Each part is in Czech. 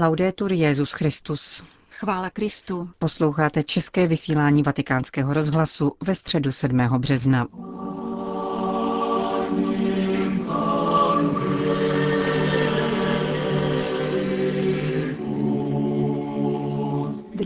Laudetur Jezus Christus. Chvála Kristu. Posloucháte české vysílání Vatikánského rozhlasu ve středu 7. března.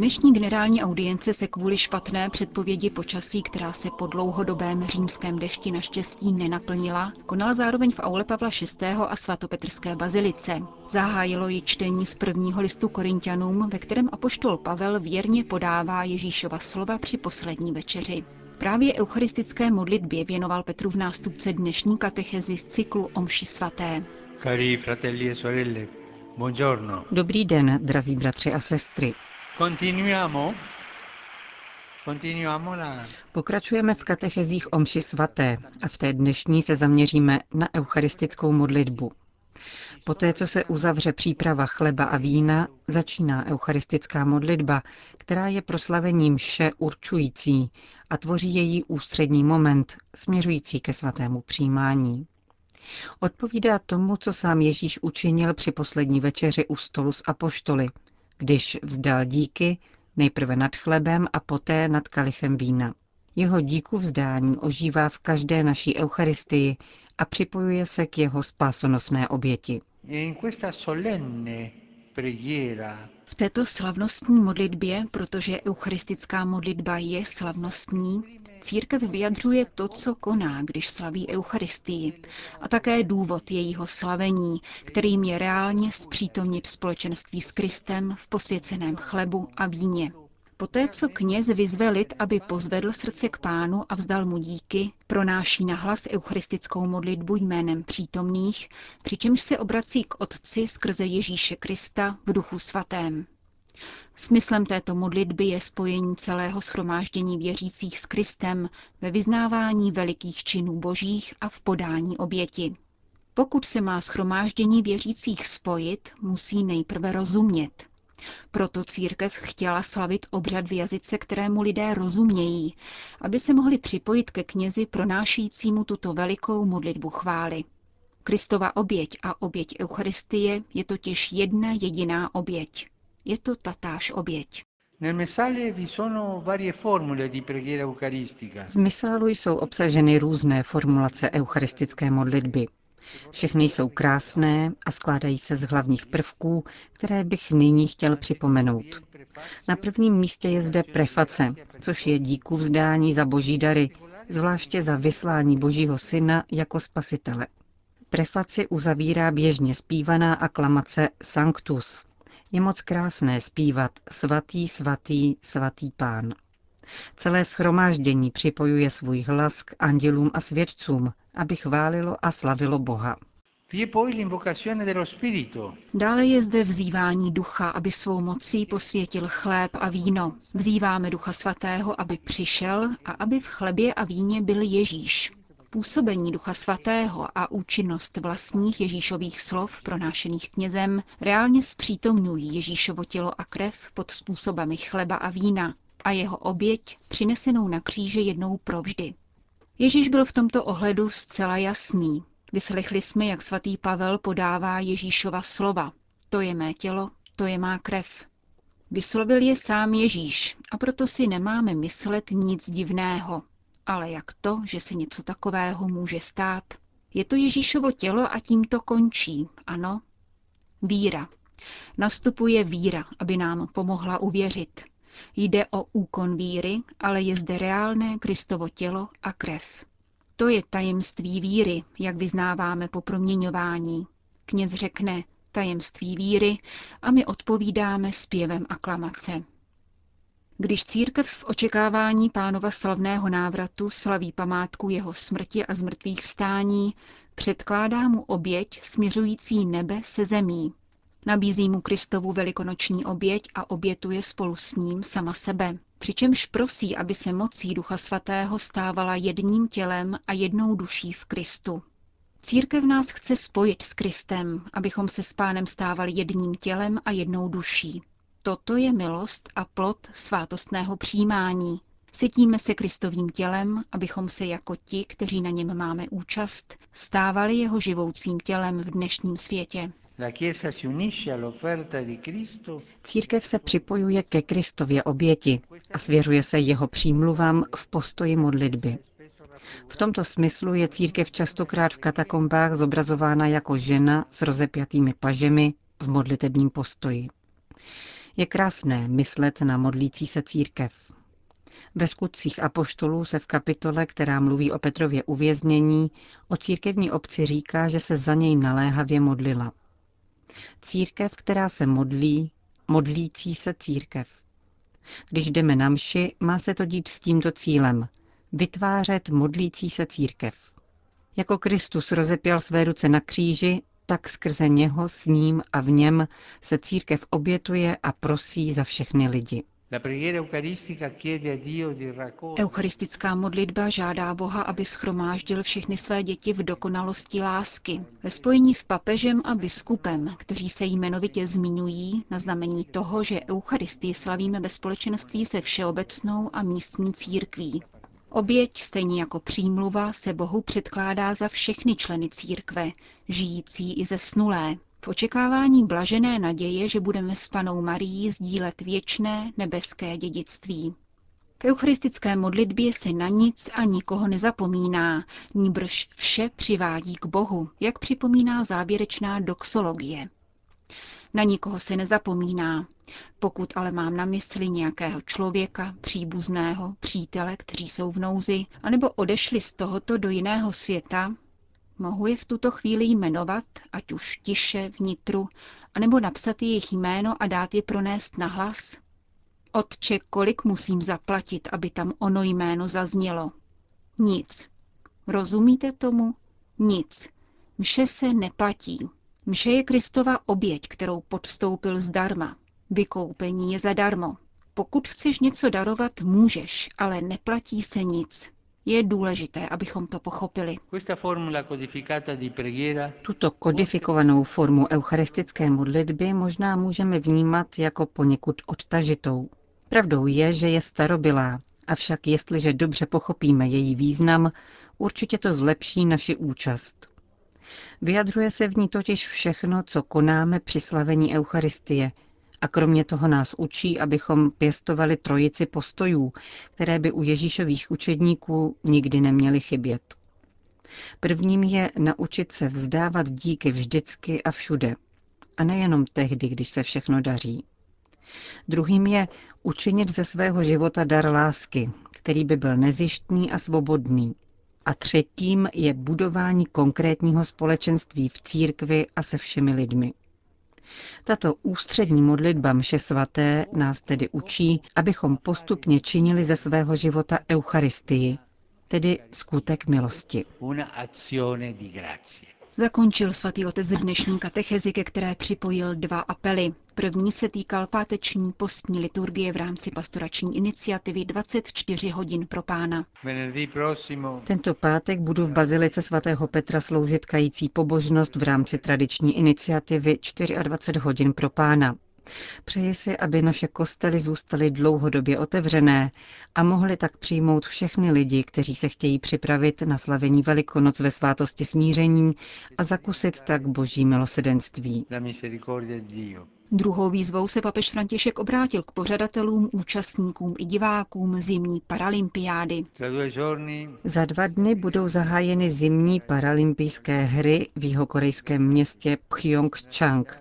Dnešní generální audience se kvůli špatné předpovědi počasí, která se po dlouhodobém římském dešti naštěstí nenaplnila, konala zároveň v aule Pavla VI. a svatopetrské bazilice. Zahájilo ji čtení z prvního listu Korintianům, ve kterém apoštol Pavel věrně podává Ježíšova slova při poslední večeři. Právě eucharistické modlitbě věnoval Petru v nástupce dnešní katechezi z cyklu Omši svaté. Cari fratelli e sorelle, buongiorno. Dobrý den, drazí bratři a sestry. La... Pokračujeme v katechezích Omši svaté a v té dnešní se zaměříme na eucharistickou modlitbu. Poté, co se uzavře příprava chleba a vína, začíná eucharistická modlitba, která je proslavením vše určující a tvoří její ústřední moment, směřující ke svatému přijímání. Odpovídá tomu, co sám Ježíš učinil při poslední večeři u stolu s apoštoly, když vzdal díky nejprve nad chlebem a poté nad kalichem vína. Jeho díku vzdání ožívá v každé naší eucharistii a připojuje se k jeho spásonosné oběti. V této slavnostní modlitbě, protože eucharistická modlitba je slavnostní, církev vyjadřuje to, co koná, když slaví Eucharistii, a také důvod jejího slavení, kterým je reálně zpřítomnit společenství s Kristem v posvěceném chlebu a víně. Poté, co kněz vyzve lid, aby pozvedl srdce k pánu a vzdal mu díky, pronáší na hlas eucharistickou modlitbu jménem přítomných, přičemž se obrací k Otci skrze Ježíše Krista v duchu svatém. Smyslem této modlitby je spojení celého schromáždění věřících s Kristem ve vyznávání velikých činů božích a v podání oběti. Pokud se má schromáždění věřících spojit, musí nejprve rozumět. Proto církev chtěla slavit obřad v jazyce, kterému lidé rozumějí, aby se mohli připojit ke knězi pronášejícímu tuto velikou modlitbu chvály. Kristova oběť a oběť Eucharistie je totiž jedna jediná oběť. Je to tatáž oběť. V misálu jsou obsaženy různé formulace eucharistické modlitby. Všechny jsou krásné a skládají se z hlavních prvků, které bych nyní chtěl připomenout. Na prvním místě je zde preface, což je díku vzdání za boží dary, zvláště za vyslání božího syna jako spasitele. Prefaci uzavírá běžně zpívaná aklamace Sanctus. Je moc krásné zpívat svatý, svatý, svatý pán. Celé schromáždění připojuje svůj hlas k andělům a svědcům, aby chválilo a slavilo Boha. Dále je zde vzývání ducha, aby svou mocí posvětil chléb a víno. Vzýváme ducha svatého, aby přišel a aby v chlebě a víně byl Ježíš. Působení ducha svatého a účinnost vlastních Ježíšových slov pronášených knězem reálně zpřítomňují Ježíšovo tělo a krev pod způsobami chleba a vína a jeho oběť přinesenou na kříži jednou provždy. Ježíš byl v tomto ohledu zcela jasný. Vyslechli jsme, jak svatý Pavel podává Ježíšova slova. To je mé tělo, to je má krev. Vyslovil je sám Ježíš a proto si nemáme myslet nic divného. Ale jak to, že se něco takového může stát? Je to Ježíšovo tělo a tím to končí, ano? Víra. Nastupuje víra, aby nám pomohla uvěřit. Jde o úkon víry, ale je zde reálné Kristovo tělo a krev. To je tajemství víry, jak vyznáváme po proměňování. Kněz řekne tajemství víry a my odpovídáme zpěvem aklamace. Když církev v očekávání pánova slavného návratu slaví památku jeho smrti a zmrtvých vstání, předkládá mu oběť směřující nebe se zemí. Nabízí mu Kristovu velikonoční oběť a obětuje spolu s ním sama sebe. Přičemž prosí, aby se mocí Ducha Svatého stávala jedním tělem a jednou duší v Kristu. Církev nás chce spojit s Kristem, abychom se s pánem stávali jedním tělem a jednou duší. Toto je milost a plod svátostného přijímání. Sytíme se Kristovým tělem, abychom se jako ti, kteří na něm máme účast, stávali jeho živoucím tělem v dnešním světě. Církev se připojuje ke Kristově oběti a svěřuje se jeho přímluvám v postoji modlitby. V tomto smyslu je církev častokrát v katakombách zobrazována jako žena s rozepjatými pažemi v modlitebním postoji. Je krásné myslet na modlící se církev. Ve skutcích apoštolů se v kapitole, která mluví o Petrově uvěznění, o církevní obci říká, že se za něj naléhavě modlila. Církev, která se modlí, modlící se církev. Když jdeme na mši, má se to dít s tímto cílem – vytvářet modlící se církev. Jako Kristus rozepěl své ruce na kříži, tak skrze něho, s ním a v něm se církev obětuje a prosí za všechny lidi. Eucharistická modlitba žádá Boha, aby schromáždil všechny své děti v dokonalosti lásky. Ve spojení s papežem a biskupem, kteří se jmenovitě zmiňují na znamení toho, že Eucharistii slavíme ve společenství se všeobecnou a místní církví. Oběť, stejně jako přímluva, se Bohu předkládá za všechny členy církve, žijící i zesnulé, v očekávání blažené naděje, že budeme s panou Marií sdílet věčné nebeské dědictví. V eucharistické modlitbě se na nic a nikoho nezapomíná, níbrž vše přivádí k Bohu, jak připomíná závěrečná doxologie. Na nikoho se nezapomíná. Pokud ale mám na mysli nějakého člověka, příbuzného, přítele, kteří jsou v nouzi, anebo odešli z tohoto do jiného světa, mohu je v tuto chvíli jmenovat, ať už tiše, vnitru, anebo napsat jejich jméno a dát je pronést na hlas? Otče, kolik musím zaplatit, aby tam ono jméno zaznělo? Nic. Rozumíte tomu? Nic. Mše se neplatí. Mše je Kristova oběť, kterou podstoupil zdarma. Vykoupení je zadarmo. Pokud chceš něco darovat, můžeš, ale neplatí se nic. Je důležité, abychom to pochopili. Tuto kodifikovanou formu eucharistické modlitby možná můžeme vnímat jako poněkud odtažitou. Pravdou je, že je starobylá, avšak jestliže dobře pochopíme její význam, určitě to zlepší naši účast. Vyjadřuje se v ní totiž všechno, co konáme při slavení Eucharistie a kromě toho nás učí, abychom pěstovali trojici postojů, které by u Ježíšových učedníků nikdy neměly chybět. Prvním je naučit se vzdávat díky vždycky a všude, a nejenom tehdy, když se všechno daří. Druhým je učinit ze svého života dar lásky, který by byl nezištný a svobodný, a třetím je budování konkrétního společenství v církvi a se všemi lidmi. Tato ústřední modlitba mše svaté nás tedy učí, abychom postupně činili ze svého života Eucharistii, tedy skutek milosti. Zakončil svatý otec dnešní katechezi, ke které připojil dva apely. První se týkal páteční postní liturgie v rámci pastorační iniciativy 24 hodin pro pána. Tento pátek budu v Bazilice svatého Petra sloužit kající pobožnost v rámci tradiční iniciativy 24 hodin pro pána. Přeji si, aby naše kostely zůstaly dlouhodobě otevřené a mohly tak přijmout všechny lidi, kteří se chtějí připravit na slavení Velikonoc ve svátosti smíření a zakusit tak boží milosedenství. Druhou výzvou se papež František obrátil k pořadatelům, účastníkům i divákům zimní paralympiády. Za dva dny budou zahájeny zimní paralympijské hry v jihokorejském městě Pyeongchang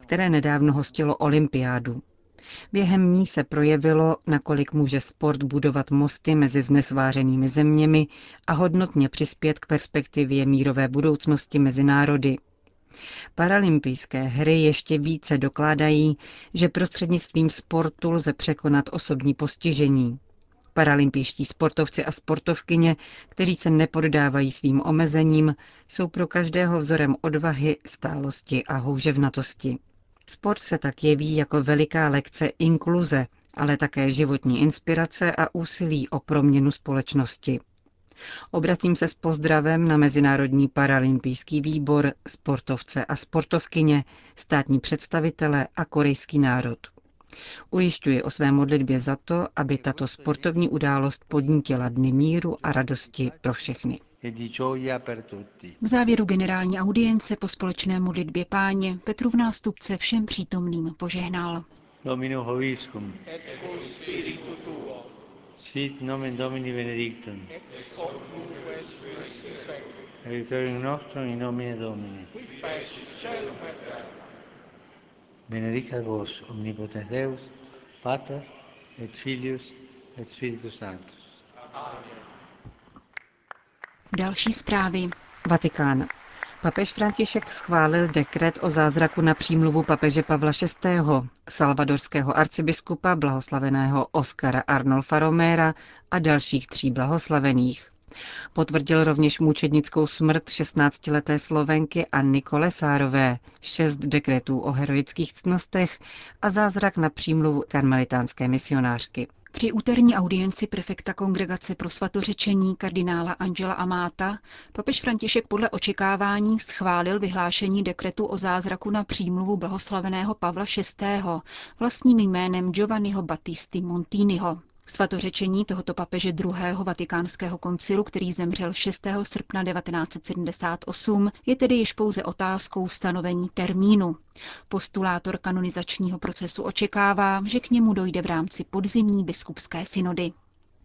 které nedávno hostilo olympiádu. Během ní se projevilo, nakolik může sport budovat mosty mezi znesvářenými zeměmi a hodnotně přispět k perspektivě mírové budoucnosti mezi národy. Paralympijské hry ještě více dokládají, že prostřednictvím sportu lze překonat osobní postižení. Paralympijští sportovci a sportovkyně, kteří se nepoddávají svým omezením, jsou pro každého vzorem odvahy, stálosti a houževnatosti. Sport se tak jeví jako veliká lekce inkluze, ale také životní inspirace a úsilí o proměnu společnosti. Obracím se s pozdravem na Mezinárodní paralympijský výbor, sportovce a sportovkyně, státní představitele a korejský národ. Ujišťuji o své modlitbě za to, aby tato sportovní událost podnítila dny míru a radosti pro všechny. e di gioia per tutti. V závěru generální audience po společné modlitbě páně Petru v nástupce všem přítomným požehnal. Dominum Hoviscum. Sit nomen Domini benedictum. Aiutorium nostrum in nomine Domini. Benedicat vos omnipotens Deus, Pater et Filius et Spiritus Sanctus. Další zprávy. Vatikán. Papež František schválil dekret o zázraku na přímluvu papeže Pavla VI., salvadorského arcibiskupa blahoslaveného Oskara Arnolfa Romera a dalších tří blahoslavených. Potvrdil rovněž mučednickou smrt 16-leté Slovenky Anny Kolesárové, šest dekretů o heroických ctnostech a zázrak na přímluvu karmelitánské misionářky. Při úterní audienci prefekta Kongregace pro svatořečení kardinála Angela Amáta papež František podle očekávání schválil vyhlášení dekretu o zázraku na přímluvu blahoslaveného Pavla VI. vlastním jménem Giovanniho Battisti Montiniho. Svatořečení tohoto papeže druhého vatikánského koncilu, který zemřel 6. srpna 1978, je tedy již pouze otázkou stanovení termínu. Postulátor kanonizačního procesu očekává, že k němu dojde v rámci podzimní biskupské synody.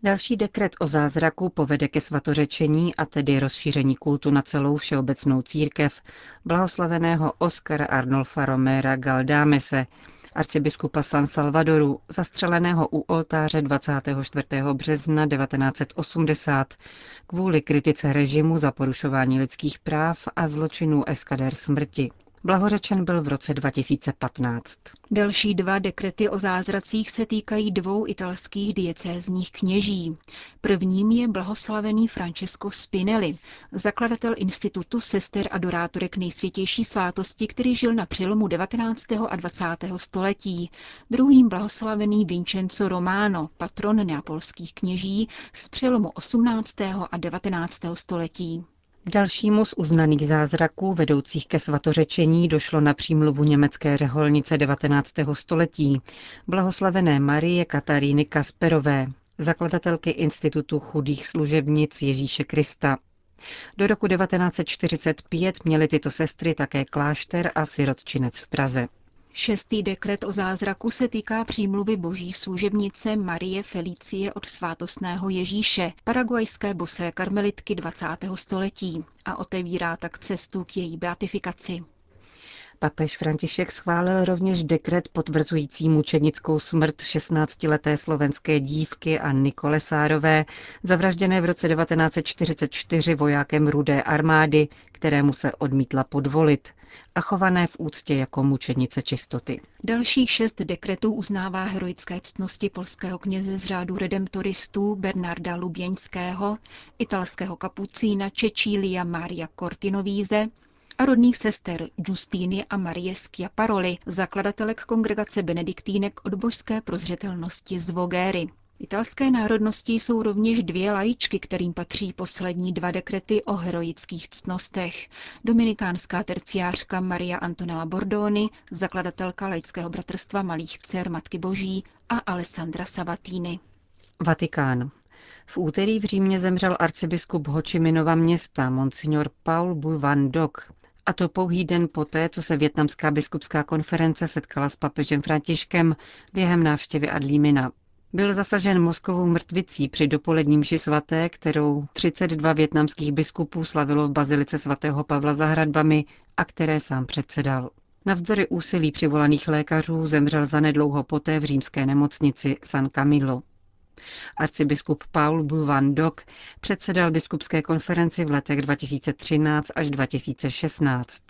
Další dekret o zázraku povede ke svatořečení a tedy rozšíření kultu na celou všeobecnou církev blahoslaveného Oscara Arnolfa Romera Galdámese, arcibiskupa San Salvadoru, zastřeleného u oltáře 24. března 1980 kvůli kritice režimu za porušování lidských práv a zločinů eskader smrti. Blahořečen byl v roce 2015. Další dva dekrety o zázracích se týkají dvou italských diecézních kněží. Prvním je blahoslavený Francesco Spinelli, zakladatel institutu sester adorátorek nejsvětější svátosti, který žil na přelomu 19. a 20. století. Druhým blahoslavený Vincenzo Romano, patron neapolských kněží z přelomu 18. a 19. století. K dalšímu z uznaných zázraků vedoucích ke svatořečení došlo na přímluvu německé řeholnice 19. století, blahoslavené Marie Kataríny Kasperové, zakladatelky Institutu chudých služebnic Ježíše Krista. Do roku 1945 měly tyto sestry také klášter a sirotčinec v Praze. Šestý dekret o zázraku se týká přímluvy boží služebnice Marie Felicie od svátostného Ježíše, paraguajské bosé karmelitky 20. století a otevírá tak cestu k její beatifikaci. Papež František schválil rovněž dekret potvrzující mučenickou smrt 16-leté slovenské dívky Anny Kolesárové, zavražděné v roce 1944 vojákem Rudé armády, kterému se odmítla podvolit a chované v úctě jako mučenice čistoty. Dalších šest dekretů uznává heroické ctnosti polského kněze z řádu redemptoristů Bernarda Luběňského, italského kapucína Čečília Maria Cortinovíze, a rodných sester Justýny a Marie Schiaparoli, zakladatelek kongregace benediktínek od božské prozřetelnosti z Vogéry. Italské národnosti jsou rovněž dvě lajičky, kterým patří poslední dva dekrety o heroických ctnostech. Dominikánská terciářka Maria Antonella Bordoni, zakladatelka laického bratrstva malých dcer Matky Boží a Alessandra Sabatini. Vatikán. V úterý v Římě zemřel arcibiskup Hočiminova města, monsignor Paul Buvan Dok, a to pouhý den poté, co se Větnamská biskupská konference setkala s papežem Františkem během návštěvy Adlímina. Byl zasažen mozkovou mrtvicí při dopoledním mši svaté, kterou 32 větnamských biskupů slavilo v bazilice svatého Pavla za hradbami a které sám předsedal. Navzdory úsilí přivolaných lékařů zemřel zanedlouho poté v římské nemocnici San Camillo. Arcibiskup Paul Buvan Dok předsedal biskupské konferenci v letech 2013 až 2016.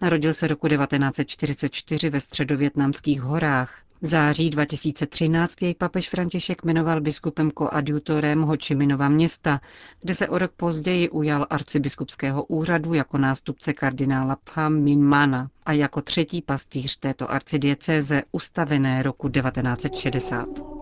Narodil se roku 1944 ve středovětnamských horách. V září 2013 jej papež František jmenoval biskupem koadjutorem Hočiminova města, kde se o rok později ujal arcibiskupského úřadu jako nástupce kardinála Pham Minmana a jako třetí pastýř této arcidiecéze ustavené roku 1960.